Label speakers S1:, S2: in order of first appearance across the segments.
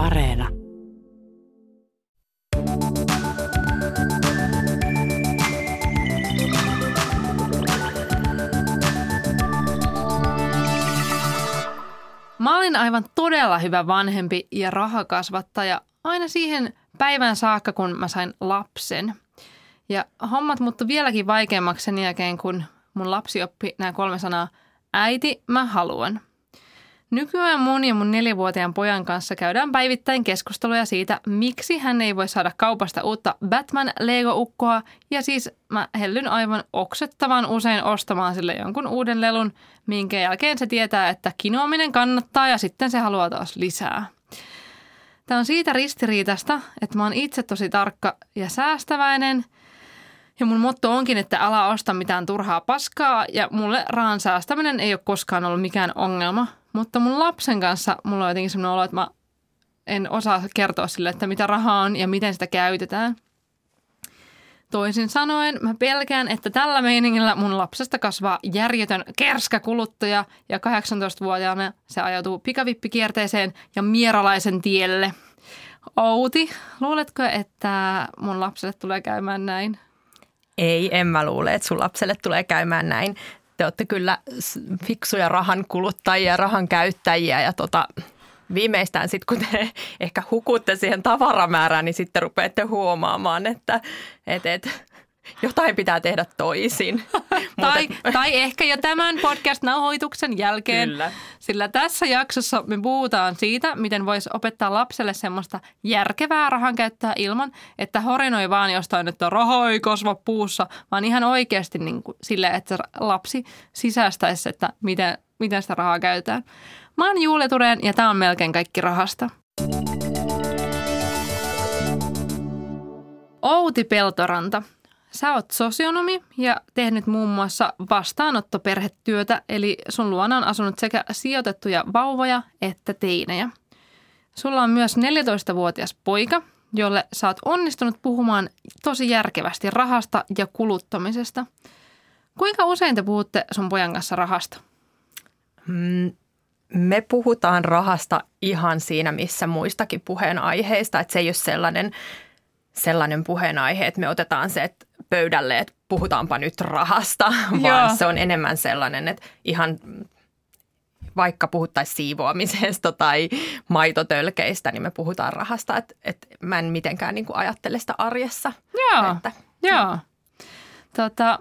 S1: Areena.
S2: Mä olin aivan todella hyvä vanhempi ja rahakasvattaja aina siihen päivän saakka, kun mä sain lapsen. Ja hommat muuttu vieläkin vaikeammaksi sen jälkeen, kun mun lapsi oppi nämä kolme sanaa. Äiti, mä haluan. Nykyään mun ja mun neljävuotiaan pojan kanssa käydään päivittäin keskusteluja siitä, miksi hän ei voi saada kaupasta uutta Batman-Lego-ukkoa. Ja siis mä hellyn aivan oksettavan usein ostamaan sille jonkun uuden lelun, minkä jälkeen se tietää, että kinoaminen kannattaa ja sitten se haluaa taas lisää. Tämä on siitä ristiriitasta, että mä oon itse tosi tarkka ja säästäväinen – ja mun motto onkin, että ala osta mitään turhaa paskaa ja mulle rahan säästäminen ei ole koskaan ollut mikään ongelma. Mutta mun lapsen kanssa mulla on jotenkin sellainen olo, että mä en osaa kertoa sille, että mitä rahaa on ja miten sitä käytetään. Toisin sanoen, mä pelkään, että tällä meiningillä mun lapsesta kasvaa järjetön kerskäkuluttaja ja 18-vuotiaana se ajautuu pikavippikierteeseen ja mieralaisen tielle. Outi, luuletko, että mun lapselle tulee käymään näin?
S3: Ei, en mä luule, että sun lapselle tulee käymään näin. Te olette kyllä fiksuja rahan kuluttajia, rahan käyttäjiä ja tota, viimeistään sitten, kun te ehkä hukutte siihen tavaramäärään, niin sitten rupeatte huomaamaan, että et, et, jotain pitää tehdä toisin.
S2: tai, tai ehkä jo tämän podcast-nauhoituksen jälkeen.
S3: Kyllä.
S2: Sillä tässä jaksossa me puhutaan siitä, miten voisi opettaa lapselle semmoista järkevää rahan käyttää ilman, että horinoi vaan jostain, että raha ei kasva puussa, vaan ihan oikeasti niin kuin silleen, että lapsi sisäistäisi, että miten, miten sitä rahaa käytetään. Mä oon Juule Tureen ja tämä on melkein kaikki rahasta. Outi Peltoranta – Sä oot sosionomi ja tehnyt muun muassa vastaanottoperhetyötä, eli sun luona on asunut sekä sijoitettuja vauvoja että teinejä. Sulla on myös 14-vuotias poika, jolle sä oot onnistunut puhumaan tosi järkevästi rahasta ja kuluttamisesta. Kuinka usein te puhutte sun pojan kanssa rahasta?
S3: Mm, me puhutaan rahasta ihan siinä, missä muistakin puheenaiheista. Että se ei ole sellainen, sellainen puheenaihe, että me otetaan se, että pöydälle, että puhutaanpa nyt rahasta, vaan Joo. se on enemmän sellainen, että ihan vaikka puhuttaisiin siivoamisesta tai maitotölkeistä, niin me puhutaan rahasta. Että, että mä en mitenkään niin kuin ajattele sitä arjessa.
S2: Joo, että, Joo. Tota,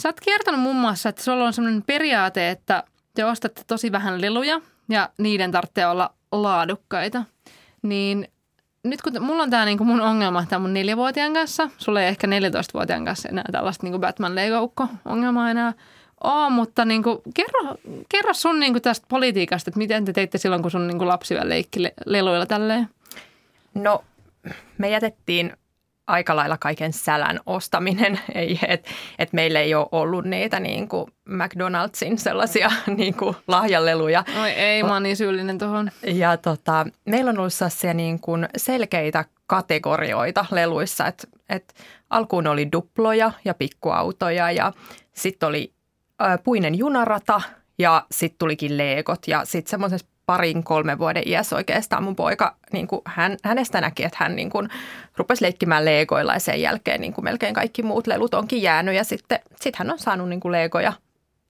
S2: sä oot kertonut muun muassa, että sulla on sellainen periaate, että te ostatte tosi vähän leluja ja niiden tarvitsee olla laadukkaita. Niin nyt kun mulla on tämä niinku mun ongelma tämän mun neljävuotiaan kanssa, sulla ei ehkä 14-vuotiaan kanssa enää tällaista niinku Batman Lego ongelmaa enää ole, mutta niinku, kerro, kerro sun niinku tästä politiikasta, että miten te teitte silloin, kun sun niinku lapsi vielä leikki leluilla tälleen?
S3: No me jätettiin aika lailla kaiken sälän ostaminen, ei, että et meillä ei ole ollut niitä niin kuin McDonald'sin sellaisia niin kuin lahjaleluja.
S2: Oi ei, mä oon niin syyllinen tuohon.
S3: Ja tota, meillä on ollut sellaisia niin kuin selkeitä kategorioita leluissa, että et alkuun oli duploja ja pikkuautoja ja sitten oli ä, puinen junarata ja sitten tulikin leekot ja sitten semmoisessa parin kolme vuoden iässä oikeastaan mun poika, niin kuin hän, hänestä näki, että hän niin kuin rupesi leikkimään leegoilla ja sen jälkeen niin kuin melkein kaikki muut lelut onkin jäänyt. Ja sitten sit hän on saanut niin kuin leegoja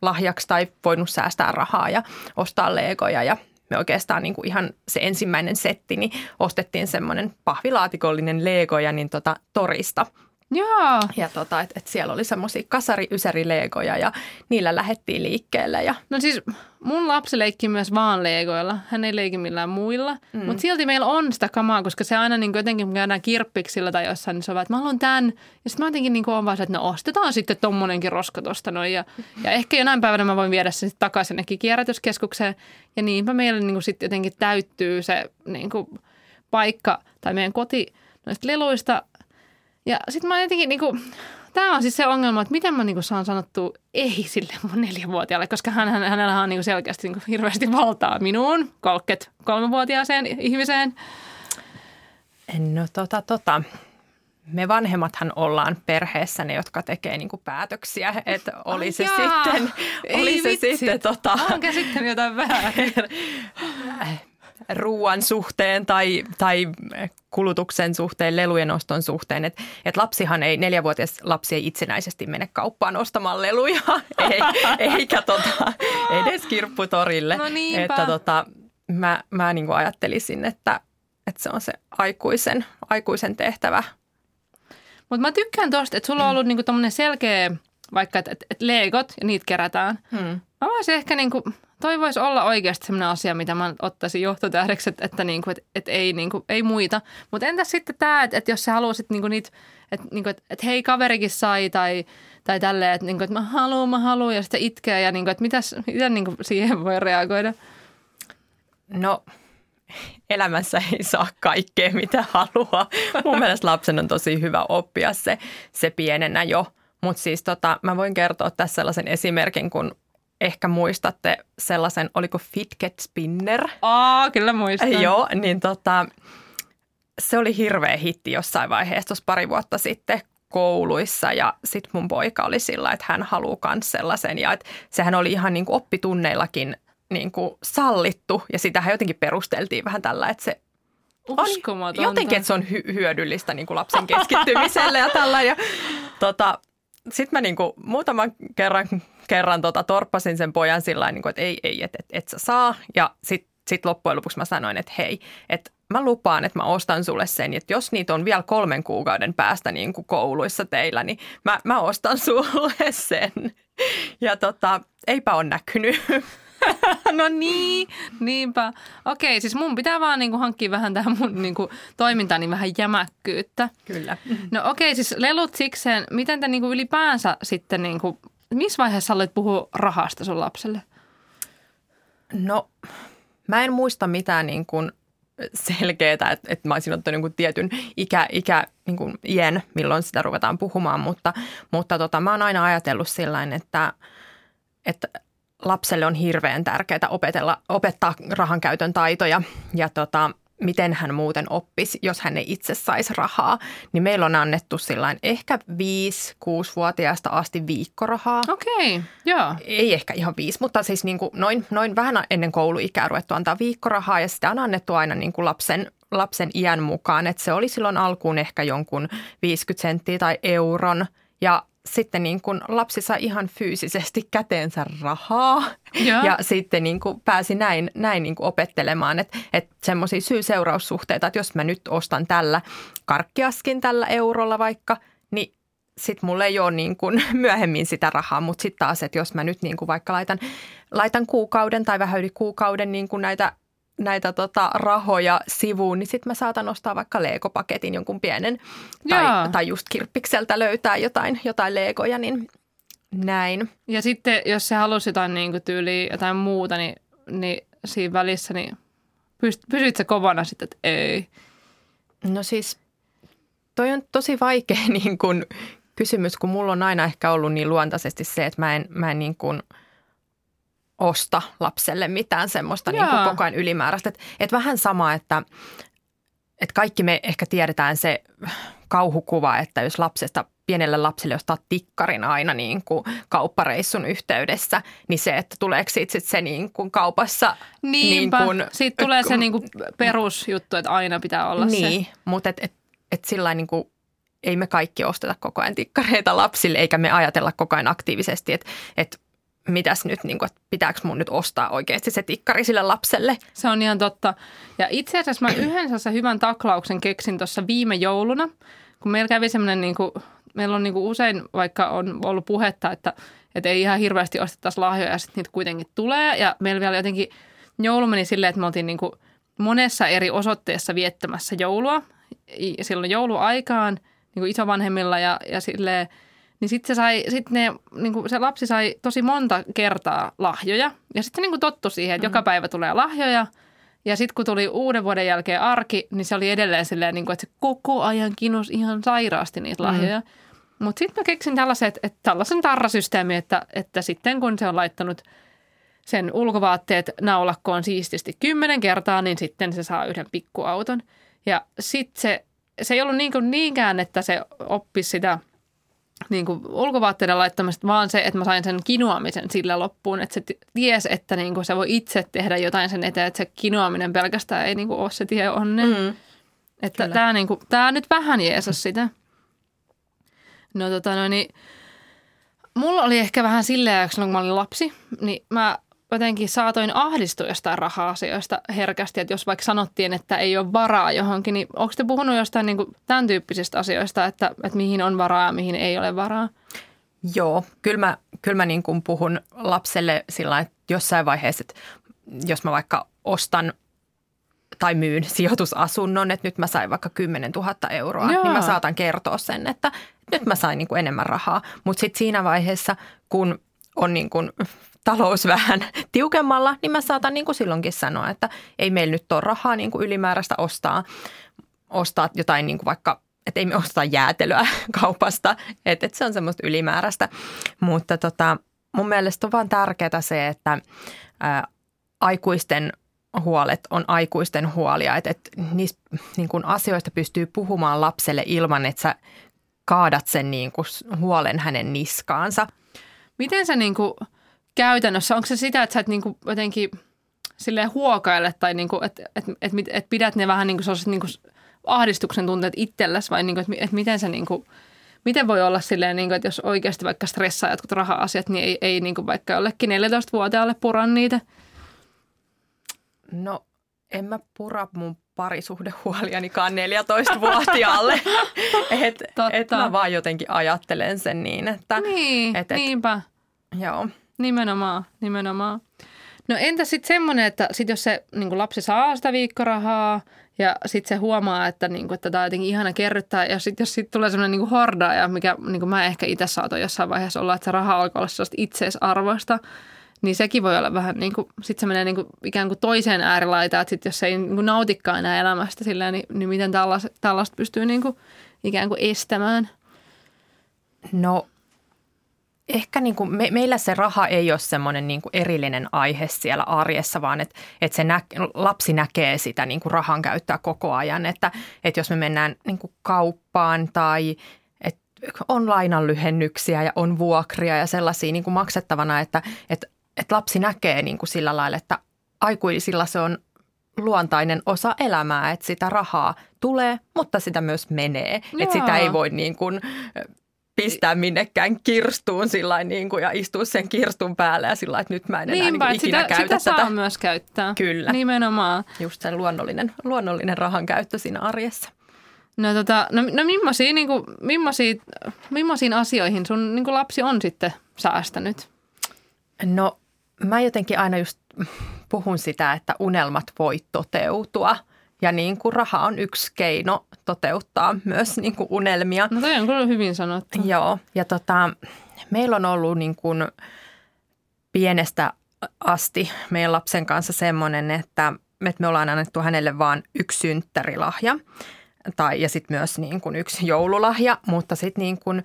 S3: lahjaksi tai voinut säästää rahaa ja ostaa leegoja ja me oikeastaan niin kuin ihan se ensimmäinen setti, niin ostettiin semmoinen pahvilaatikollinen leegoja niin tota, torista –
S2: Joo.
S3: Ja tota, että et siellä oli semmoisia kasari leegoja ja niillä lähettiin liikkeelle. Ja...
S2: No siis mun lapsi leikki myös vaan leegoilla. Hän ei leiki millään muilla. Mm. Mutta silti meillä on sitä kamaa, koska se aina niin jotenkin, kun käydään kirppiksillä tai jossain, niin se on vaan, että mä haluan tämän. Ja sitten mä jotenkin niin on vaan se, että no ostetaan sitten tommonenkin roska tosta noin. Ja, ja ehkä jonain päivänä mä voin viedä sen takaisin kierrätyskeskukseen. Ja niinpä meillä niin sitten jotenkin täyttyy se niin paikka tai meidän koti noista leluista – ja sitten mä jotenkin niinku, tämä on siis se ongelma, että miten mä niinku saan sanottua ei sille mun neljävuotiaalle, koska hän, hän, hänellä on niinku selkeästi niinku hirveästi valtaa minuun, 33-vuotiaaseen ihmiseen.
S3: No tota, tota. Me vanhemmathan ollaan perheessä ne, jotka tekee niinku päätöksiä, että oli se sitten, oli se
S2: vitsi.
S3: sitten tota...
S2: Olen käsittänyt jotain väärin.
S3: ruoan suhteen tai, tai kulutuksen suhteen, lelujen oston suhteen. Että et lapsihan ei, neljävuotias lapsi ei itsenäisesti mene kauppaan ostamaan leluja, ei, eikä tota, edes kirpputorille.
S2: No
S3: että tota, mä, mä niin kuin ajattelisin, että, että se on se aikuisen, aikuisen tehtävä.
S2: Mutta mä tykkään tosta, että sulla on ollut niinku selkeä, vaikka että et, et legot ja niitä kerätään. Hmm. Mä voisin ehkä niinku, toi voisi olla oikeasti sellainen asia, mitä mä ottaisin johtotähdeksi, että, että, niinku, että, että ei, niinku, ei muita. Mutta entäs sitten tämä, että, että jos sä haluaisit niinku niitä, että, niinku, että, että hei kaverikin sai tai, tai tälleen, että, niinku, että mä haluan, mä haluan ja sitten itkee ja niinku, että mitäs, miten niinku siihen voi reagoida?
S3: No elämässä ei saa kaikkea, mitä haluaa. Mun mielestä lapsen on tosi hyvä oppia se, se pienenä jo. Mutta siis tota, mä voin kertoa tässä sellaisen esimerkin, kun ehkä muistatte sellaisen, oliko Fitget Spinner?
S2: Aa, kyllä muistan.
S3: Joo, niin tota, se oli hirveä hitti jossain vaiheessa tuossa pari vuotta sitten kouluissa ja sitten mun poika oli sillä, että hän haluaa myös sellaisen ja että sehän oli ihan niin kuin oppitunneillakin niin kuin sallittu ja sitähän jotenkin perusteltiin vähän tällä, että se
S2: on
S3: jotenkin, että se on hy- hyödyllistä niin kuin lapsen keskittymiselle ja tällä. Ja, tota, sitten mä niin kuin muutaman kerran, kerran tota, torppasin sen pojan sillä niin että ei, ei, että et, et sä saa. Ja sitten sit loppujen lopuksi mä sanoin, että hei, että mä lupaan, että mä ostan sulle sen, että jos niitä on vielä kolmen kuukauden päästä niin kuin kouluissa teillä, niin mä, mä ostan sulle sen. Ja tota, eipä ole näkynyt.
S2: no niin, niinpä. Okei, siis mun pitää vaan niinku hankkia vähän tähän mun niinku toimintaani vähän jämäkkyyttä.
S3: Kyllä.
S2: No okei, siis lelut sikseen. Miten te niinku ylipäänsä sitten, niinku, missä vaiheessa olet puhua rahasta sun lapselle?
S3: No, mä en muista mitään niin kuin selkeää, että, että mä olisin ottanut niin tietyn ikä, ikä niin kuin iän, milloin sitä ruvetaan puhumaan, mutta, mutta tota, mä oon aina ajatellut sillä että, että lapselle on hirveän tärkeää opetella, opettaa rahan käytön taitoja ja tota, miten hän muuten oppisi, jos hän ei itse saisi rahaa. Niin meillä on annettu sillain ehkä 5-6-vuotiaasta asti viikkorahaa.
S2: Okei, okay, joo.
S3: Ei ehkä ihan viisi, mutta siis niin kuin noin, noin vähän ennen kouluikää ruvettu antaa viikkorahaa ja sitä on annettu aina niin kuin lapsen, lapsen iän mukaan. Että se oli silloin alkuun ehkä jonkun 50 senttiä tai euron ja sitten niin kuin lapsi sai ihan fyysisesti käteensä rahaa. Ja, ja sitten niin kuin pääsi näin, näin niin kuin opettelemaan, että, että semmoisia syy-seuraussuhteita, että jos mä nyt ostan tällä karkkiaskin tällä eurolla vaikka, niin sitten mulla ei ole niin kuin myöhemmin sitä rahaa, mutta sitten taas, että jos mä nyt niin kuin vaikka laitan, laitan kuukauden tai vähän yli kuukauden niin kuin näitä näitä tota, rahoja sivuun, niin sitten mä saatan ostaa vaikka leekopaketin jonkun pienen tai, tai just kirppikseltä löytää jotain, jotain leekoja, niin näin.
S2: Ja sitten jos se halusi jotain niin kuin tyyliä, jotain muuta, niin, niin siinä välissä, niin pysyt se kovana sitten, että ei?
S3: No siis toi on tosi vaikea niin kuin kysymys, kun mulla on aina ehkä ollut niin luontaisesti se, että mä en, mä en niin kuin – osta lapselle mitään semmoista niin kuin koko ajan ylimääräistä. Että et vähän sama, että et kaikki me ehkä tiedetään se kauhukuva, että jos lapsesta pienelle lapselle ostaa tikkarin aina niin kuin kauppareissun yhteydessä, niin se, että tuleeko siitä sit se niin kuin kaupassa.
S2: Niinpä, niin kuin, siitä tulee se niin kuin perusjuttu, että aina pitää olla
S3: niin, se. Niin, mutta et, et, et sillä niin kuin ei me kaikki osteta koko ajan tikkareita lapsille, eikä me ajatella koko ajan aktiivisesti, että, että mitäs nyt, niin kuin, että pitääkö mun nyt ostaa oikeasti se tikkari sille lapselle.
S2: Se on ihan totta. Ja itse asiassa mä yhden hyvän taklauksen keksin tuossa viime jouluna, kun meillä kävi semmoinen, niin kuin, meillä on niin kuin usein, vaikka on ollut puhetta, että, että ei ihan hirveästi ostettaisi lahjoja ja sitten niitä kuitenkin tulee. Ja meillä vielä jotenkin joulu meni silleen, että me oltiin niin kuin monessa eri osoitteessa viettämässä joulua silloin jouluaikaan niin kuin isovanhemmilla ja, ja silleen – niin sitten se, sai, sit ne, niin kuin se lapsi sai tosi monta kertaa lahjoja. Ja sitten se niin tottu siihen, että mm. joka päivä tulee lahjoja. Ja sitten kun tuli uuden vuoden jälkeen arki, niin se oli edelleen silleen, niin kuin, että se koko ajan kinus ihan sairaasti niitä mm. lahjoja. Mm. Mutta sitten mä keksin tällaiset, että tällaisen tarrasysteemi, että, että sitten kun se on laittanut sen ulkovaatteet naulakkoon siististi kymmenen kertaa, niin sitten se saa yhden pikkuauton. Ja sitten se, se ei ollut niin niinkään, että se oppisi sitä – niin kuin ulkovaatteiden laittamista, vaan se, että mä sain sen kinoamisen sillä loppuun. Että se ties, että niin kuin se voi itse tehdä jotain sen eteen, että se kinoaminen pelkästään ei niin kuin ole se tie onne. Mm. Että tämä, niin kuin, tämä nyt vähän jeesas sitä. No tota no niin, mulla oli ehkä vähän silleen, kun mä olin lapsi, niin mä jotenkin saatoin ahdistua jostain raha-asioista herkästi, että jos vaikka sanottiin, että ei ole varaa johonkin, niin onko te puhunut jostain niin kuin tämän tyyppisistä asioista, että, että mihin on varaa ja mihin ei ole varaa?
S3: Joo, kyllä mä, kyllä mä niin kuin puhun lapselle sillä että jossain vaiheessa, että jos mä vaikka ostan tai myyn sijoitusasunnon, että nyt mä sain vaikka 10 000 euroa, Joo. niin mä saatan kertoa sen, että nyt mä sain niin kuin enemmän rahaa. Mutta sitten siinä vaiheessa, kun on niin kuin talous vähän tiukemmalla, niin mä saatan niin kuin silloinkin sanoa, että ei meillä nyt ole rahaa niin kuin ylimääräistä ostaa, ostaa jotain niin kuin vaikka että ei me osta jäätelöä kaupasta, että, että se on semmoista ylimääräistä. Mutta tota, mun mielestä on vaan tärkeää se, että ää, aikuisten huolet on aikuisten huolia, että, että niistä niin kuin asioista pystyy puhumaan lapselle ilman, että sä kaadat sen niin kuin huolen hänen niskaansa.
S2: Miten se niin kuin käytännössä, onko se sitä, että sä et niin kuin jotenkin silleen huokaile tai niin kuin, että, että, että, että pidät ne vähän niin kuin niin kuin ahdistuksen tunteet itsellesi vai niin kuin, että, että miten se niin kuin, miten voi olla silleen, niin kuin, että jos oikeasti vaikka stressaa jotkut raha-asiat, niin ei, ei niin kuin vaikka jollekin 14-vuotiaalle pura niitä?
S3: No en mä pura mun parisuhdehuolianikaan 14-vuotiaalle. että et mä vaan jotenkin ajattelen sen niin, että...
S2: Niin, et, et, niinpä.
S3: Joo.
S2: Nimenomaan, nimenomaan. No entä sitten semmoinen, että sit jos se niin lapsi saa sitä viikkorahaa ja sitten se huomaa, että, niin kuin, että tämä on jotenkin ihana kerryttää ja sitten jos sitten tulee semmoinen niin hordaaja, mikä niin mä ehkä itse saatoin jossain vaiheessa olla, että se raha alkaa olla sellaista itseisarvoista, niin sekin voi olla vähän niin kuin, sitten se menee niin kuin ikään kuin toiseen äärilaitaan, että sitten jos se ei niin kuin nautikaan enää elämästä silleen, niin, niin miten tällaista, tällaista pystyy niin kuin ikään kuin estämään?
S3: No ehkä niin kuin me, meillä se raha ei ole semmoinen niin kuin erillinen aihe siellä arjessa, vaan että, että se nä, lapsi näkee sitä niin kuin rahan käyttöä koko ajan. Että, että jos me mennään niin kuin kauppaan tai että on lainanlyhennyksiä ja on vuokria ja sellaisia niin kuin maksettavana, että, että, että lapsi näkee niin kuin sillä lailla, että aikuisilla se on luontainen osa elämää, että sitä rahaa tulee, mutta sitä myös menee. Että sitä ei voi niin kuin pistää minnekään kirstuun sillä niin kuin, ja istua sen kirstun päälle ja sillä että nyt mä en enää Niinpä, niin ikinä sitä, käytä
S2: sitä
S3: tätä.
S2: saa myös käyttää.
S3: Kyllä.
S2: Nimenomaan.
S3: Just sen luonnollinen, luonnollinen rahan käyttö siinä arjessa.
S2: No, tota, no, no millaisia, niin kuin, millaisia, millaisiin asioihin sun niin kuin lapsi on sitten säästänyt?
S3: No mä jotenkin aina just puhun sitä, että unelmat voi toteutua – ja niin kuin raha on yksi keino toteuttaa myös niin kuin unelmia.
S2: No toi on kyllä hyvin sanottu.
S3: Joo, ja tota, meillä on ollut niin kuin pienestä asti meidän lapsen kanssa semmoinen, että, että me ollaan annettu hänelle vain yksi synttärilahja tai, ja sitten myös niin kuin yksi joululahja, mutta sitten niin kuin,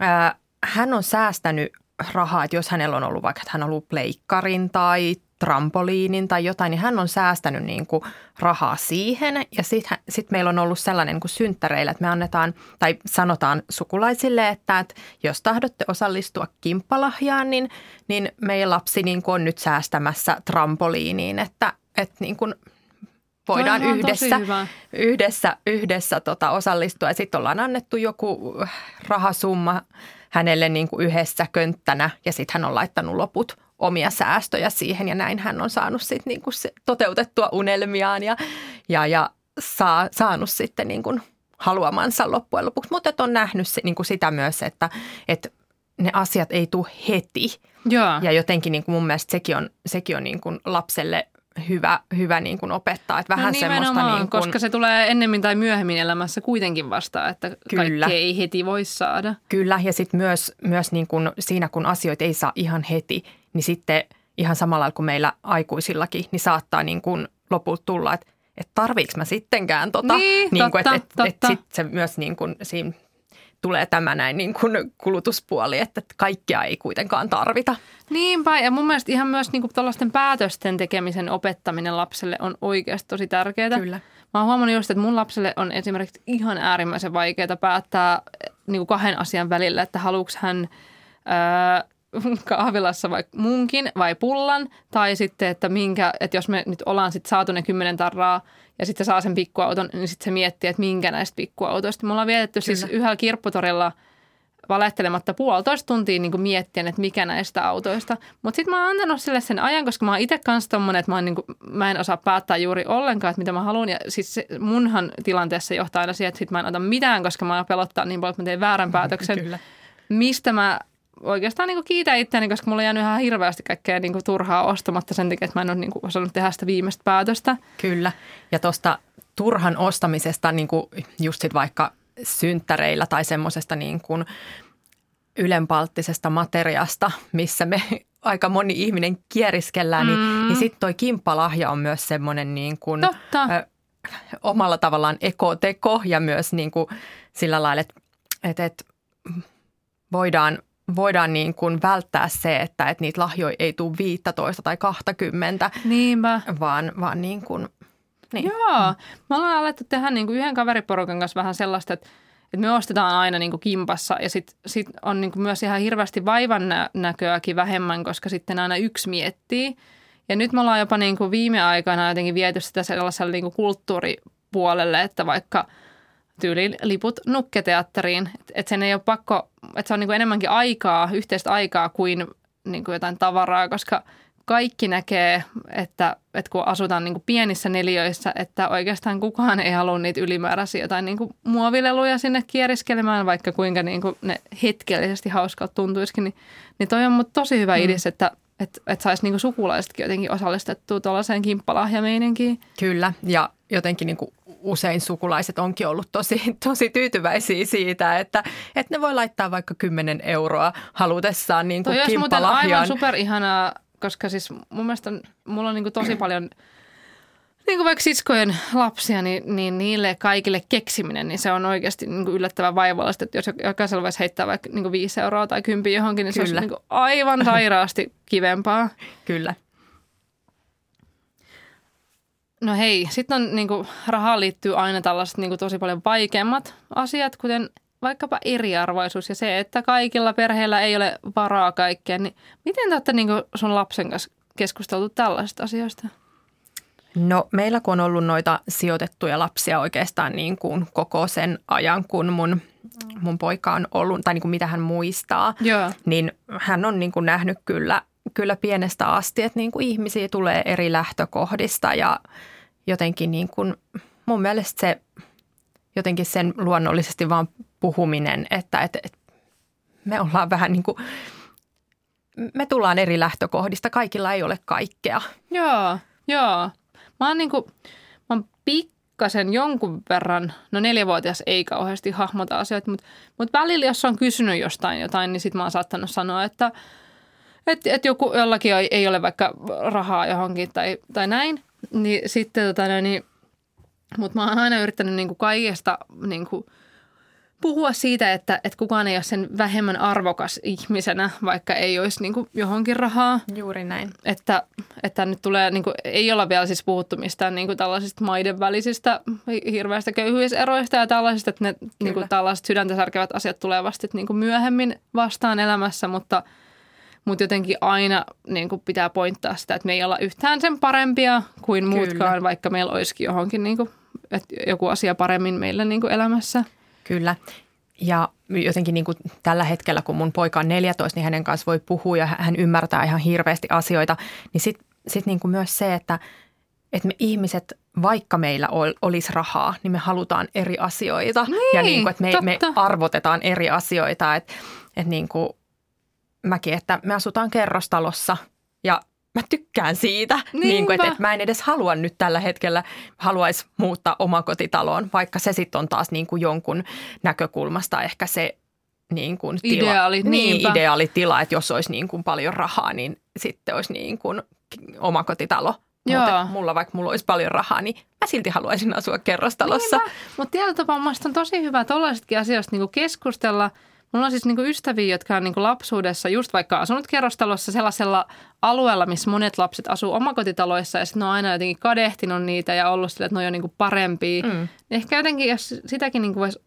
S3: ää, hän on säästänyt rahaa, että jos hänellä on ollut vaikka, että hän on ollut pleikkarin tai trampoliinin tai jotain, niin hän on säästänyt niin kuin rahaa siihen. Ja sitten sit meillä on ollut sellainen niin kuin synttäreillä, että me annetaan tai sanotaan sukulaisille, että, että jos tahdotte osallistua kimppalahjaan, niin, niin meidän lapsi niin kuin on nyt säästämässä trampoliiniin, että, että niin kuin voidaan yhdessä, yhdessä, yhdessä tota osallistua. Ja sitten ollaan annettu joku rahasumma hänelle niin kuin yhdessä könttänä ja sitten hän on laittanut loput omia säästöjä siihen ja näin hän on saanut sitten niin kuin se, toteutettua unelmiaan ja, ja, ja saa, saanut sitten niin kuin haluamansa loppujen lopuksi. Mutta on nähnyt se, niin kuin sitä myös, että, että ne asiat ei tule heti.
S2: Joo.
S3: Ja jotenkin niin kuin mun mielestä sekin on, sekin on niin kuin lapselle hyvä, hyvä niin kuin opettaa. Että vähän no semmoista niin kuin,
S2: koska se tulee ennemmin tai myöhemmin elämässä kuitenkin vastaan, että kyllä. kaikki ei heti voi saada.
S3: Kyllä, ja sitten myös, myös niin kuin siinä, kun asioita ei saa ihan heti, niin sitten ihan samalla kuin meillä aikuisillakin, niin saattaa niin kuin lopulta tulla, että että tarviiko mä sittenkään tota.
S2: Niin, niin
S3: kuin, että, että, että sitten se myös niin kuin siinä tulee tämä näin niin kuin kulutuspuoli, että kaikkea ei kuitenkaan tarvita.
S2: Niinpä, ja mun mielestä ihan myös niin kuin päätösten tekemisen opettaminen lapselle on oikeasti tosi tärkeää.
S3: Kyllä.
S2: Mä oon huomannut just, että mun lapselle on esimerkiksi ihan äärimmäisen vaikeaa päättää niin kuin kahden asian välillä, että haluuks hän ää, kahvilassa vaikka munkin vai pullan, tai sitten, että, minkä, että jos me nyt ollaan sitten saatu ne kymmenen tarraa ja sitten saa sen pikkuauton, niin sitten se miettii, että minkä näistä pikkuautoista. Me ollaan vietetty Kyllä. siis yhdellä kirpputorilla valehtelematta puolitoista tuntia niin kuin miettien, että mikä näistä autoista. Mutta sitten mä oon antanut sille sen ajan, koska mä oon itse kanssa tommonen, että mä, oon, niin kuin, mä en osaa päättää juuri ollenkaan, että mitä mä haluan. Ja siis se, munhan tilanteessa johtaa aina siihen, että sit mä en ota mitään, koska mä pelottaa niin paljon, että mä teen väärän päätöksen. Kyllä. Mistä mä oikeastaan niin kiitän itseäni, koska mulla on jäänyt ihan hirveästi kaikkea niin kuin turhaa ostamatta sen takia, että mä en ole niin kuin osannut tehdä sitä viimeistä päätöstä.
S3: Kyllä. Ja tuosta turhan ostamisesta niin kuin just sit vaikka synttäreillä tai semmoisesta niin kuin ylenpalttisesta materiasta, missä me aika moni ihminen kieriskellään, niin, mm. niin, niin sitten toi kimppalahja on myös semmoinen niin kuin, Totta. Ö, omalla tavallaan ekoteko ja myös niin kuin sillä lailla, että, että, että voidaan voidaan niin kuin välttää se, että, että niitä lahjoja ei tule 15 tai 20,
S2: Niinpä.
S3: vaan, vaan niin kuin,
S2: niin. Joo, me ollaan alettu tehdä niin kuin yhden kaveriporukan kanssa vähän sellaista, että, että me ostetaan aina niin kuin kimpassa ja sitten sit on niin kuin myös ihan hirveästi vaivan näköäkin vähemmän, koska sitten aina yksi miettii. Ja nyt me ollaan jopa niin kuin viime aikana jotenkin viety sitä sellaiselle niin kuin kulttuuripuolelle, että vaikka – tyyliin liput nukketeatteriin. Että et sen ei ole pakko, että se on niinku enemmänkin aikaa, yhteistä aikaa kuin niinku jotain tavaraa, koska kaikki näkee, että, että kun asutaan niinku pienissä neliöissä, että oikeastaan kukaan ei halua niitä ylimääräisiä jotain niinku muovileluja sinne kieriskelemään, vaikka kuinka niinku ne hetkellisesti hauskalta tuntuisikin. Niin, niin toi on tosi hyvä mm. idis, että että et saisi niinku sukulaisetkin jotenkin osallistettua tuollaiseen kimppalahjameininkiin.
S3: Kyllä, ja jotenkin niinku usein sukulaiset onkin ollut tosi, tosi tyytyväisiä siitä, että, että ne voi laittaa vaikka 10 euroa halutessaan niin kuin Toi muuten
S2: aivan superihanaa, koska siis mun mielestä mulla on niin kuin tosi paljon niin kuin vaikka siskojen lapsia, niin, niin niille kaikille keksiminen, niin se on oikeasti niin kuin yllättävän vaivallista. Että jos jokaisella voisi heittää vaikka niin kuin 5 euroa tai 10 johonkin, niin Kyllä. se olisi niin kuin aivan sairaasti kivempaa.
S3: Kyllä.
S2: No hei, sitten on niin kuin, rahaan liittyy aina tällaiset niin kuin, tosi paljon vaikeammat asiat, kuten vaikkapa eriarvoisuus ja se, että kaikilla perheillä ei ole varaa kaikkeen. Niin miten te olette niin kuin sun lapsen kanssa keskusteltu tällaisista asioista?
S3: No meillä kun on ollut noita sijoitettuja lapsia oikeastaan niin kuin koko sen ajan, kun mun, mun poika on ollut, tai niin kuin mitä hän muistaa, Joo. niin hän on niin kuin nähnyt kyllä, kyllä pienestä asti, että niin kuin ihmisiä tulee eri lähtökohdista ja – jotenkin niin kuin, mun mielestä se jotenkin sen luonnollisesti vaan puhuminen, että, että, että me ollaan vähän niin kuin, me tullaan eri lähtökohdista, kaikilla ei ole kaikkea.
S2: Joo, joo. Mä oon niin kuin, mä oon pikkasen jonkun verran, no neljävuotias ei kauheasti hahmota asioita, mutta, mutta välillä jos on kysynyt jostain jotain, niin sit mä oon saattanut sanoa, että että et joku, jollakin ei ole vaikka rahaa johonkin tai, tai näin. Niin sitten tota, no, niin, mutta mä oon aina yrittänyt niin kuin kaikesta niin kuin, puhua siitä, että, että kukaan ei ole sen vähemmän arvokas ihmisenä, vaikka ei olisi niin kuin johonkin rahaa.
S3: Juuri näin.
S2: Että, että nyt tulee, niin kuin, ei olla vielä siis puhuttu mistään niin kuin tällaisista maiden välisistä hirveistä köyhyyseroista ja tällaisista, että ne niin kuin, tällaiset sydäntä särkevät asiat tulee vasta niin kuin myöhemmin vastaan elämässä, mutta – mutta jotenkin aina niin kuin pitää pointtaa sitä, että me ei olla yhtään sen parempia kuin Kyllä. muutkaan, vaikka meillä olisikin johonkin niin kuin, että joku asia paremmin meillä niin kuin elämässä.
S3: Kyllä. Ja jotenkin niin kuin tällä hetkellä, kun mun poika on 14, niin hänen kanssa voi puhua ja hän ymmärtää ihan hirveästi asioita. Niin sitten sit niin kuin myös se, että, että me ihmiset, vaikka meillä ol, olisi rahaa, niin me halutaan eri asioita. Niin, ja niin kuin, että me, me arvotetaan eri asioita. Että, että niin kuin mäkin, että me asutaan kerrostalossa ja mä tykkään siitä, niin kuin, että, että mä en edes halua nyt tällä hetkellä, haluaisi muuttaa omakotitaloon, vaikka se sitten on taas niin kuin jonkun näkökulmasta ehkä se niin kuin
S2: tila, ideaali,
S3: niin, ideaali tila, että jos olisi niin kuin paljon rahaa, niin sitten olisi niin kuin omakotitalo. Mutta mulla, vaikka mulla olisi paljon rahaa, niin mä silti haluaisin asua kerrostalossa.
S2: Mutta tietyllä tapaa on tosi hyvä tuollaisetkin asioista niin keskustella – Mulla on siis niinku ystäviä, jotka on niinku lapsuudessa just vaikka asunut kerrostalossa sellaisella alueella, missä monet lapset asuu omakotitaloissa ja sitten ne on aina jotenkin kadehtinut niitä ja ollut sille, että ne on jo niinku parempia. Mm. Ehkä jotenkin, jos sitäkin niinku voisi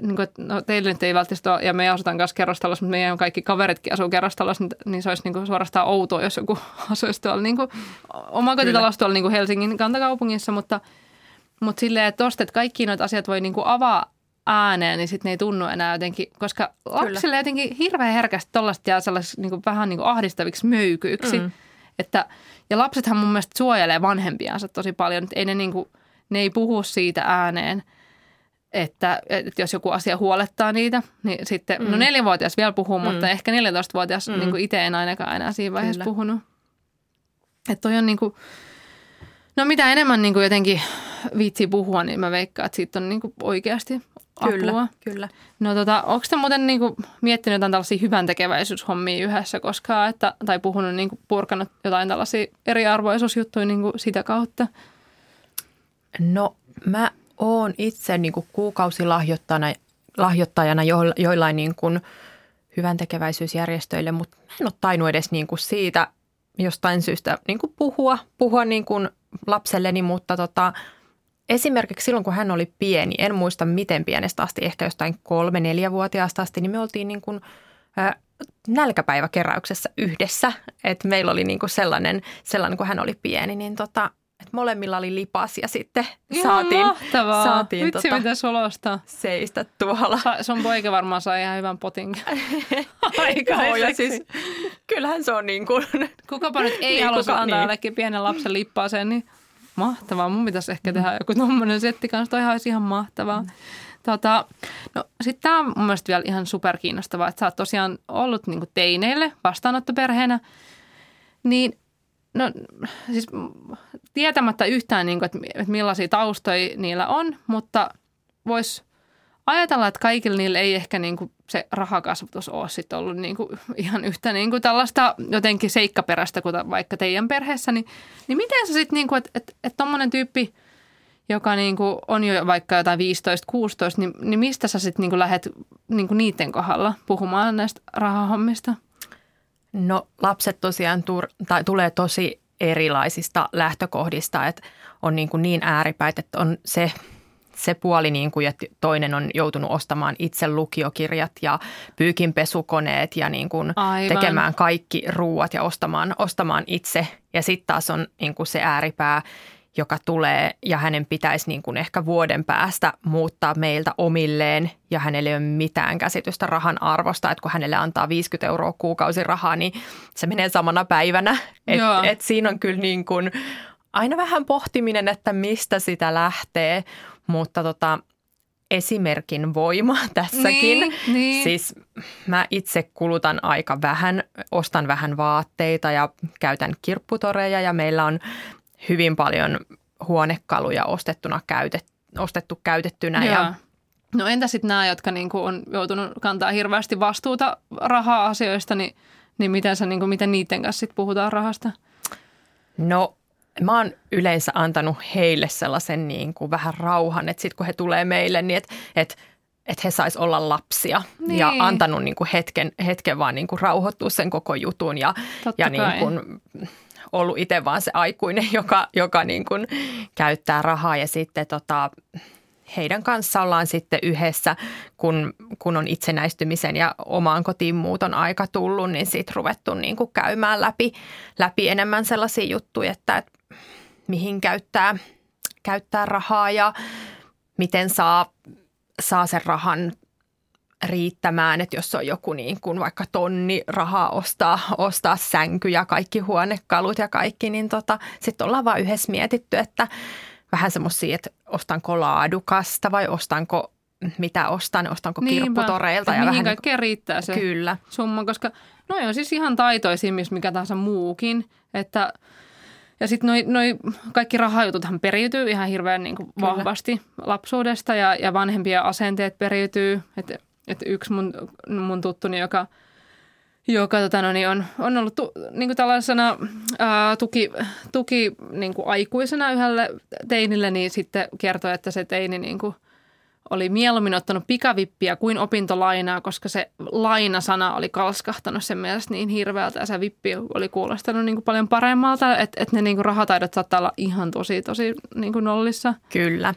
S2: niin kuin, no, teille nyt ei välttämättä ole, ja me asutaan kanssa kerrostalossa, mutta meidän kaikki kaveritkin asuu kerrostalossa, niin, niin se olisi niin kuin suorastaan outoa, jos joku asuisi tuolla niin kuin, omakotitalossa tuolla niin kuin Helsingin kantakaupungissa, mutta, mutta silleen, että tosta, että kaikki noita asiat voi niin kuin avaa ääneen, niin sitten ne ei tunnu enää jotenkin, koska lapsille jotenkin hirveän herkästi tuollaista jää sellaiseksi niin vähän niin kuin ahdistaviksi möykyiksi. Mm. Että, ja lapsethan mun mielestä suojelee vanhempiansa tosi paljon, että ei ne, niin kuin, ne ei puhu siitä ääneen – että, että jos joku asia huolettaa niitä, niin sitten, no mm. no neljävuotias vielä puhuu, mm. mutta ehkä 14-vuotias mm. niin itse en ainakaan enää siinä vaiheessa Kyllä. puhunut. Että toi on niin kuin, no mitä enemmän niin kuin jotenkin viitsi puhua, niin mä veikkaan, että siitä on niin kuin oikeasti apua.
S3: Kyllä, kyllä.
S2: No tota, onko te muuten niin kuin miettinyt jotain tällaisia hyvän tekeväisyyshommia yhdessä koskaan, että, tai puhunut, niin kuin purkanut jotain tällaisia eriarvoisuusjuttuja niin kuin sitä kautta?
S3: No mä oon itse niin kuin kuukausilahjoittajana lahjoittajana jo, joillain niin kuin hyvän tekeväisyysjärjestöille, mutta en ole tainnut edes niin kuin siitä jostain syystä niin kuin puhua, puhua niin kuin lapselleni, mutta tota, esimerkiksi silloin kun hän oli pieni, en muista miten pienestä asti, ehkä jostain kolme-neljävuotiaasta asti, niin me oltiin niin kuin, äh, nälkäpäiväkeräyksessä yhdessä. että meillä oli niin kuin sellainen, sellainen, kun hän oli pieni, niin tota, et molemmilla oli lipas ja sitten Ihan saatiin,
S2: mahtavaa.
S3: saatiin
S2: Vitsi, tota, mitä sulosta.
S3: seistä tuolla.
S2: Sa, sun poika varmaan sai ihan hyvän potin
S3: aikaiseksi. ja siis, kyllähän se on niin kuin...
S2: Kukapa nyt ei niin, halua antaa niin. pienen lapsen lippaaseen, niin mahtavaa. Mun pitäisi ehkä tehdä joku tommonen setti kanssa. Toi olisi ihan mahtavaa. Mm. Tota, no sitten tämä on mun mielestä vielä ihan superkiinnostavaa, että sä oot tosiaan ollut niinku teineille vastaanottoperheenä. Niin No siis tietämättä yhtään, niin kuin, että millaisia taustoja niillä on, mutta voisi ajatella, että kaikilla niillä ei ehkä niin kuin se rahakasvatus ole sit ollut niin kuin ihan yhtä niin kuin tällaista jotenkin seikkaperäistä kuin vaikka teidän perheessä. Niin, niin miten se sitten, niin että että että tuommoinen tyyppi, joka niin kuin on jo vaikka jotain 15-16, niin, niin mistä sä sitten niin lähdet niin kuin niiden kohdalla puhumaan näistä rahahommista?
S3: No lapset tosiaan tur- tai tulee tosi erilaisista lähtökohdista, että on niin, kuin niin ääripäitä, että on se, se puoli, niin kuin, että toinen on joutunut ostamaan itse lukiokirjat ja pyykinpesukoneet ja niin kuin tekemään kaikki ruuat ja ostamaan, ostamaan itse. Ja sitten taas on niin kuin se ääripää, joka tulee ja hänen pitäisi niin kuin ehkä vuoden päästä muuttaa meiltä omilleen ja hänelle ei ole mitään käsitystä rahan arvosta, että kun hänelle antaa 50 euroa kuukausi rahaa, niin se menee samana päivänä. Et, et siinä on kyllä niin kuin aina vähän pohtiminen, että mistä sitä lähtee, mutta tota, esimerkin voima tässäkin.
S2: Niin, niin.
S3: Siis mä itse kulutan aika vähän, ostan vähän vaatteita ja käytän kirpputoreja ja meillä on hyvin paljon huonekaluja ostettuna käytet, ostettu käytettynä. Ja,
S2: No entä sitten nämä, jotka niinku on joutunut kantaa hirveästi vastuuta raha-asioista, niin, niin miten, sä, niinku, miten niiden kanssa sit puhutaan rahasta?
S3: No mä oon yleensä antanut heille sellaisen niin kuin vähän rauhan, että sitten kun he tulee meille, niin että et, et he sais olla lapsia. Niin. ja antanut niin kuin hetken, hetken vaan niin kuin rauhoittua sen koko jutun ja, ja niin kuin, ollut itse vaan se aikuinen, joka, joka niin kuin käyttää rahaa. Ja sitten tota, heidän kanssa ollaan sitten yhdessä, kun, kun on itsenäistymisen ja omaan kotiin muuton aika tullut, niin sitten ruvettu niin kuin käymään läpi, läpi enemmän sellaisia juttuja, että, että mihin käyttää, käyttää rahaa ja miten saa, saa sen rahan riittämään, että jos on joku niin kuin vaikka tonni rahaa ostaa, ostaa sänky ja kaikki huonekalut ja kaikki, niin tota, sitten ollaan vaan yhdessä mietitty, että vähän semmoisia, että ostanko laadukasta vai ostanko mitä ostan, ostanko Niinpä. kirpputoreilta.
S2: Ja, ja mihin kaikkea niin riittää se
S3: kyllä.
S2: summa, koska no on siis ihan taitoisin, mikä tahansa muukin, että ja sitten noi, noi kaikki rahajututhan periytyy ihan hirveän niin kuin vahvasti lapsuudesta ja, ja vanhempien asenteet periytyy. Että että yksi mun, mun tuttuni, joka, joka tota, no, niin on, on ollut tu, niin kuin tällaisena ää, tuki, tuki niin kuin aikuisena yhdelle teinille, niin sitten kertoi, että se teini niin kuin oli mieluummin ottanut pikavippiä kuin opintolainaa, koska se lainasana oli kalskahtanut sen mielestä niin hirveältä ja se vippi oli kuulostanut niin kuin paljon paremmalta, että, että ne niin kuin rahataidot saattaa olla ihan tosi, tosi niin kuin nollissa.
S3: Kyllä,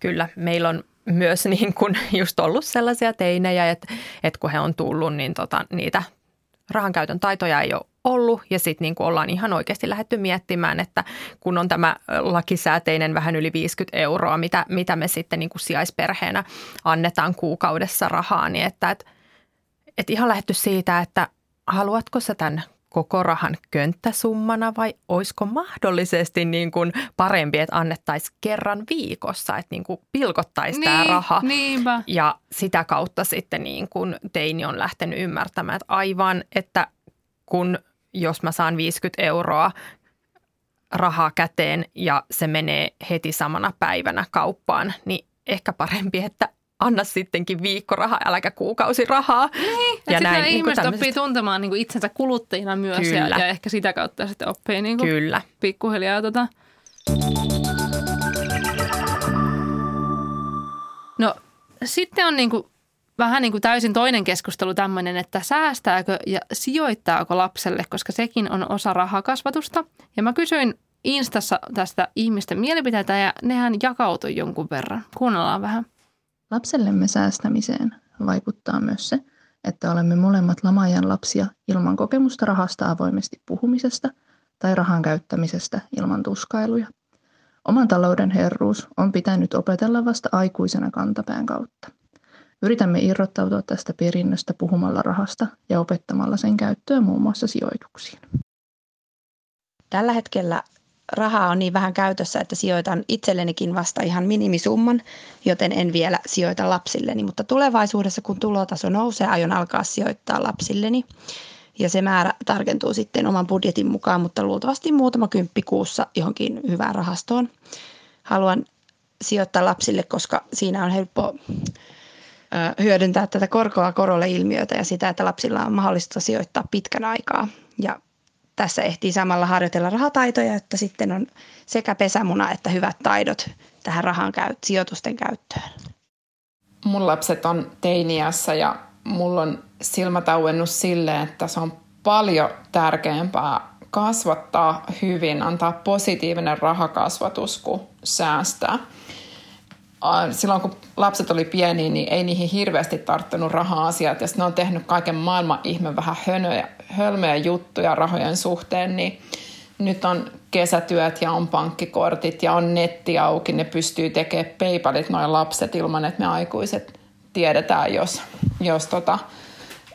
S3: kyllä. Meillä on myös niin kuin just ollut sellaisia teinejä, että, että kun he on tullut, niin tota, niitä rahankäytön taitoja ei ole ollut ja sitten niin ollaan ihan oikeasti lähdetty miettimään, että kun on tämä lakisääteinen vähän yli 50 euroa, mitä, mitä me sitten niin kuin sijaisperheenä annetaan kuukaudessa rahaa, niin että, että, että ihan lähdetty siitä, että haluatko sä tämän koko rahan könttäsummana vai olisiko mahdollisesti niin kuin parempi, että annettaisiin kerran viikossa, että niin kuin pilkottaisiin niin, tämä raha.
S2: Niinpä.
S3: Ja sitä kautta sitten niin kuin teini on lähtenyt ymmärtämään, että aivan, että kun jos mä saan 50 euroa rahaa käteen ja se menee heti samana päivänä kauppaan, niin ehkä parempi, että anna sittenkin viikkoraha, äläkä kuukausirahaa.
S2: Niin, ja näin, niin ihmiset tämmöiset... oppii tuntemaan niin kuin itsensä kuluttajina myös ja, ja ehkä sitä kautta sitten oppii niin kuin Kyllä. pikkuhiljaa tota. No sitten on niin kuin, vähän niin kuin täysin toinen keskustelu tämmöinen, että säästääkö ja sijoittaako lapselle, koska sekin on osa rahakasvatusta. Ja mä kysyin Instassa tästä ihmisten mielipiteitä ja nehän jakautui jonkun verran. Kuunnellaan vähän.
S1: Lapsellemme säästämiseen vaikuttaa myös se, että olemme molemmat lamajan lapsia ilman kokemusta rahasta avoimesti puhumisesta tai rahan käyttämisestä ilman tuskailuja. Oman talouden herruus on pitänyt opetella vasta aikuisena kantapään kautta. Yritämme irrottautua tästä perinnöstä puhumalla rahasta ja opettamalla sen käyttöä muun muassa sijoituksiin.
S4: Tällä hetkellä rahaa on niin vähän käytössä, että sijoitan itsellenikin vasta ihan minimisumman, joten en vielä sijoita lapsilleni. Mutta tulevaisuudessa, kun tulotaso nousee, aion alkaa sijoittaa lapsilleni. Ja se määrä tarkentuu sitten oman budjetin mukaan, mutta luultavasti muutama kymppi kuussa johonkin hyvään rahastoon. Haluan sijoittaa lapsille, koska siinä on helppo hyödyntää tätä korkoa korolle ilmiötä ja sitä, että lapsilla on mahdollista sijoittaa pitkän aikaa. Ja tässä ehtii samalla harjoitella rahataitoja, että sitten on sekä pesämuna että hyvät taidot tähän rahan käy- sijoitusten käyttöön.
S5: Mun lapset on teiniässä ja mulla on silmätauennut sille, että se on paljon tärkeämpää kasvattaa hyvin, antaa positiivinen rahakasvatus kuin säästää silloin kun lapset oli pieniä, niin ei niihin hirveästi tarttunut raha-asiat. Ja ne on tehnyt kaiken maailman ihme vähän hönöjä, hölmöjä juttuja rahojen suhteen, niin nyt on kesätyöt ja on pankkikortit ja on netti auki. Ne pystyy tekemään PayPalit noin lapset ilman, että me aikuiset tiedetään, jos, jos tota,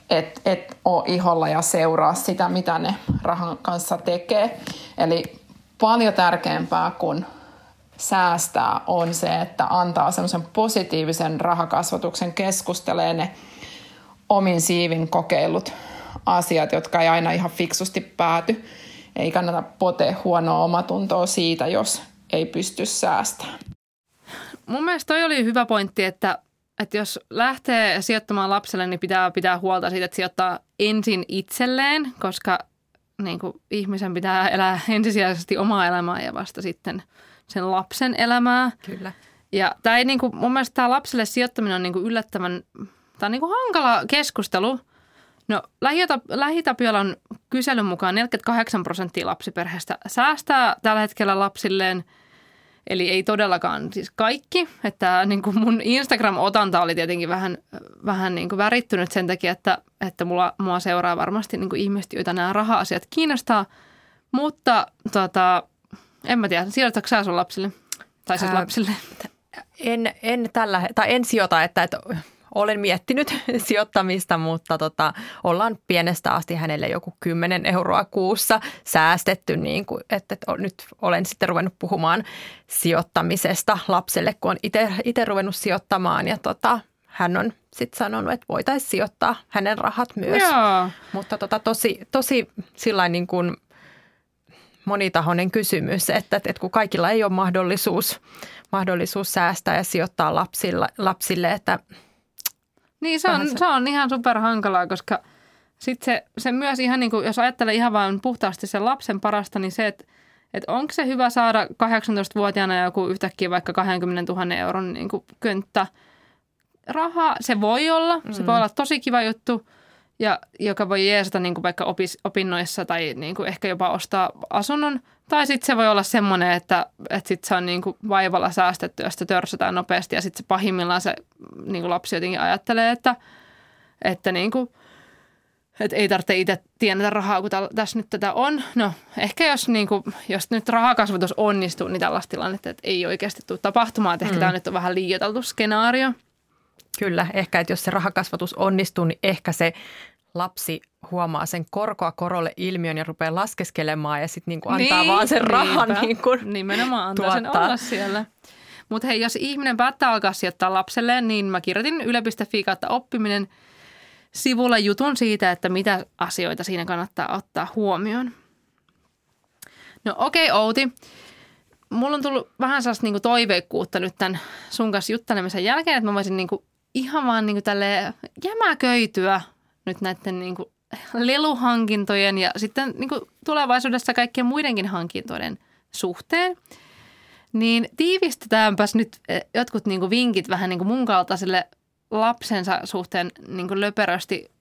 S5: et, et ole iholla ja seuraa sitä, mitä ne rahan kanssa tekee. Eli paljon tärkeämpää kuin säästää on se, että antaa semmoisen positiivisen rahakasvatuksen, keskustelee ne omin siivin kokeilut asiat, jotka ei aina ihan fiksusti pääty. Ei kannata potea huonoa omatuntoa siitä, jos ei pysty säästämään.
S2: Mun mielestä toi oli hyvä pointti, että, että jos lähtee sijoittamaan lapselle, niin pitää pitää huolta siitä, että sijoittaa ensin itselleen, koska niin kuin, ihmisen pitää elää ensisijaisesti omaa elämää ja vasta sitten – sen lapsen elämää.
S3: Kyllä.
S2: Ja tämä ei niin kuin, mun mielestä tämä lapselle sijoittaminen on niin kuin yllättävän, tämä on niin kuin hankala keskustelu. No Lähitapiolan kyselyn mukaan 48 prosenttia lapsiperheestä säästää tällä hetkellä lapsilleen. Eli ei todellakaan siis kaikki. Että niin kuin mun Instagram-otanta oli tietenkin vähän, vähän niin kuin värittynyt sen takia, että, että mulla, mua seuraa varmasti niin kuin ihmiset, joita nämä raha-asiat kiinnostaa. Mutta tota, en mä tiedä, sijoitatko sä sun lapsille? Tai siis Ää, lapsille?
S3: En, en, tällä, tai en sijoita, että, että olen miettinyt sijoittamista, mutta tota, ollaan pienestä asti hänelle joku 10 euroa kuussa säästetty, niin kuin, että, että nyt olen sitten ruvennut puhumaan sijoittamisesta lapselle, kun on itse ruvennut sijoittamaan ja tota, hän on sitten sanonut, että voitaisiin sijoittaa hänen rahat myös.
S2: Joo.
S3: Mutta tota, tosi, tosi sillä niin kuin monitahoinen kysymys, että, että kun kaikilla ei ole mahdollisuus, mahdollisuus säästää ja sijoittaa lapsille, lapsille että
S2: niin se on, se... se on ihan super hankalaa, koska sitten se, se myös ihan niin kuin, jos ajattelee ihan vain puhtaasti sen lapsen parasta, niin se, että että onko se hyvä saada 18-vuotiaana joku yhtäkkiä vaikka 20 000 euron niin kuin könttä rahaa. Se voi olla, se mm. voi olla tosi kiva juttu, ja joka voi jeesata niin kuin vaikka opis, opinnoissa tai niin kuin ehkä jopa ostaa asunnon Tai sitten se voi olla semmoinen, että, että sit se on niin kuin vaivalla säästetty ja sitten törsätään nopeasti ja sitten se pahimmillaan se niin kuin lapsi jotenkin ajattelee, että, että niin kuin, että ei tarvitse itse tienata rahaa, kun tässä nyt tätä on. No ehkä jos, niin kuin, jos nyt rahakasvatus onnistuu, niin tällaista tilannetta että ei oikeasti tule tapahtumaan. Että ehkä mm. tämä nyt on vähän liioiteltu skenaario.
S3: Kyllä, ehkä että jos se rahakasvatus onnistuu, niin ehkä se lapsi huomaa sen korkoa korolle ilmiön ja rupeaa laskeskelemaan ja sitten niinku antaa niin, vaan sen rahan niinku
S2: Nimenomaan antaa tuottaa. sen olla siellä. Mutta hei, jos ihminen päättää alkaa sijoittaa lapselleen, niin mä kirjoitin yle.fi kautta oppiminen sivulla jutun siitä, että mitä asioita siinä kannattaa ottaa huomioon. No okei okay, Outi, mulla on tullut vähän sellaista niinku toiveikkuutta nyt tämän sun kanssa juttelemisen jälkeen, että mä voisin niinku ihan vaan niinku tälle jämäköityä nyt näiden niin kuin leluhankintojen ja sitten niin kuin tulevaisuudessa kaikkien muidenkin hankintojen suhteen. Niin tiivistetäänpäs nyt eh, jotkut niin kuin vinkit vähän niin kuin mun kaltaiselle lapsensa suhteen niin kuin löperösti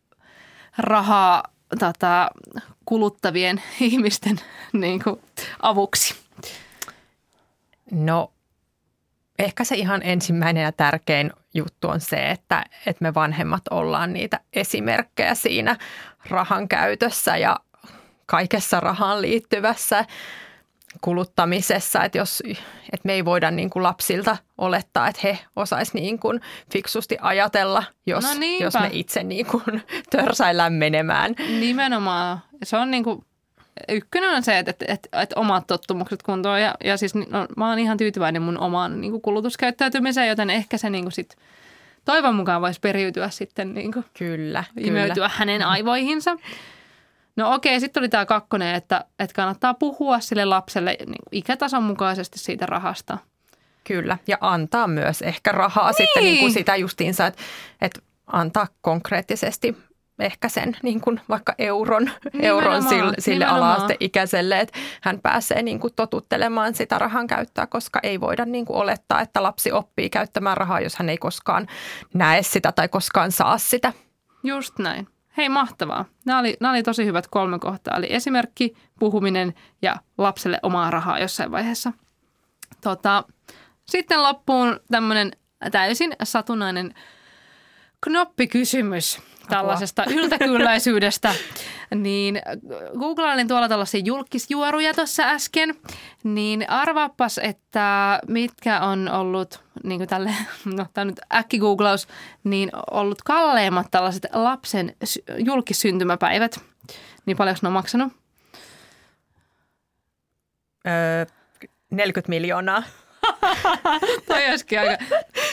S2: rahaa tota, kuluttavien ihmisten niin kuin, avuksi.
S3: No ehkä se ihan ensimmäinen ja tärkein juttu on se, että, että me vanhemmat ollaan niitä esimerkkejä siinä rahan käytössä ja kaikessa rahaan liittyvässä kuluttamisessa, että, jos, että me ei voida niin kuin lapsilta olettaa, että he osaisivat niin kuin fiksusti ajatella, jos, no jos me itse niin kuin törsäillään menemään.
S2: Nimenomaan. Se on niin kuin ykkönen on se, että, että, että, että omat tottumukset kuntoon ja, ja siis no, mä oon ihan tyytyväinen mun omaan niin kuin kulutuskäyttäytymiseen, joten ehkä se niin kuin sit, toivon mukaan voisi periytyä sitten niin kuin,
S3: kyllä,
S2: imeytyä kyllä. hänen aivoihinsa. No okei, sitten oli tämä kakkonen, että, että kannattaa puhua sille lapselle niin ikätason mukaisesti siitä rahasta.
S3: Kyllä, ja antaa myös ehkä rahaa niin. sitten niin kuin sitä justiinsa, että, että antaa konkreettisesti ehkä sen niin kuin vaikka euron, euron sille, sille ala-asteikäiselle, että hän pääsee niin kuin totuttelemaan sitä rahan käyttöä, koska ei voida niin kuin olettaa, että lapsi oppii käyttämään rahaa, jos hän ei koskaan näe sitä tai koskaan saa sitä.
S2: Just näin. Hei, mahtavaa. Nämä oli, nämä oli tosi hyvät kolme kohtaa. Eli esimerkki, puhuminen ja lapselle omaa rahaa jossain vaiheessa. Tota, sitten loppuun tämmöinen täysin satunnainen knoppikysymys tällaisesta yltäkylläisyydestä, niin googlailin tuolla tällaisia julkisjuoruja tuossa äsken, niin arvaapas, että mitkä on ollut, niin kuin tälle, no tämä nyt äkkigooglaus, niin ollut kalleimmat tällaiset lapsen julkissyntymäpäivät. Niin paljonko ne on maksanut?
S3: Öö, 40 miljoonaa.
S2: Toi olisikin aika...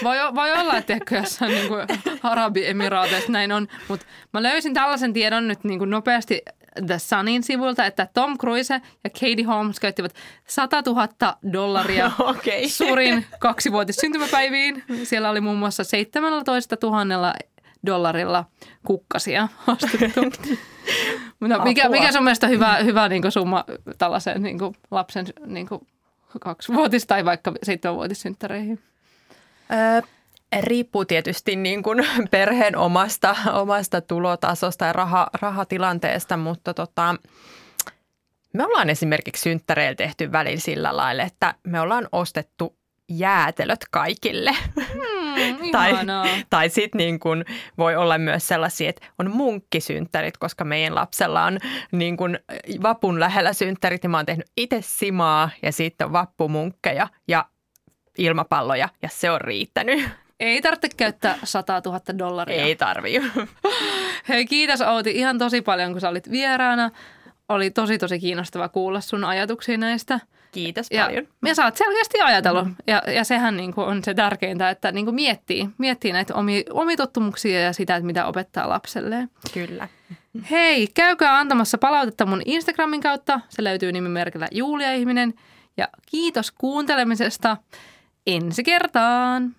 S2: Voi, voi olla, että ehkä jossain niin kuin Arabiemiraateissa näin on, mutta mä löysin tällaisen tiedon nyt niin kuin nopeasti The Sunin sivulta, että Tom Cruise ja Katie Holmes käyttivät 100 000 dollaria okay. suurin kaksivuotis syntymäpäiviin. Siellä oli muun muassa 17 000 dollarilla kukkasia ostettu. Mutta mikä, mikä sun mielestä hyvä, hyvä niin summa tällaisen niin lapsen niin kaksivuotis- tai vaikka seitsemänvuotissynttäreihin?
S3: Öö, riippuu tietysti niin kuin perheen omasta, omasta tulotasosta ja raha, rahatilanteesta, mutta tota, me ollaan esimerkiksi synttäreillä tehty välillä sillä lailla, että me ollaan ostettu jäätelöt kaikille.
S2: Hmm,
S3: tai tai sitten niin kun voi olla myös sellaisia, että on munkkisynttärit, koska meidän lapsella on niin kun vapun lähellä synttärit ja mä oon tehnyt itse simaa ja sitten vappumunkkeja ja ilmapalloja ja se on riittänyt.
S2: Ei tarvitse käyttää 100 000 dollaria.
S3: Ei tarvii.
S2: Hei kiitos Outi ihan tosi paljon kun sä olit vieraana. Oli tosi tosi kiinnostava kuulla sun ajatuksia näistä –
S3: Kiitos ja, paljon.
S2: Ja sä oot selkeästi ajatellut, mm. ja, ja sehän niin kuin on se tärkeintä, että niin kuin miettii, miettii näitä omia, omia tottumuksia ja sitä, että mitä opettaa lapselleen.
S3: Kyllä.
S2: Hei, käykää antamassa palautetta mun Instagramin kautta. Se löytyy nimimerkillä Julia Ihminen. Ja kiitos kuuntelemisesta. Ensi kertaan.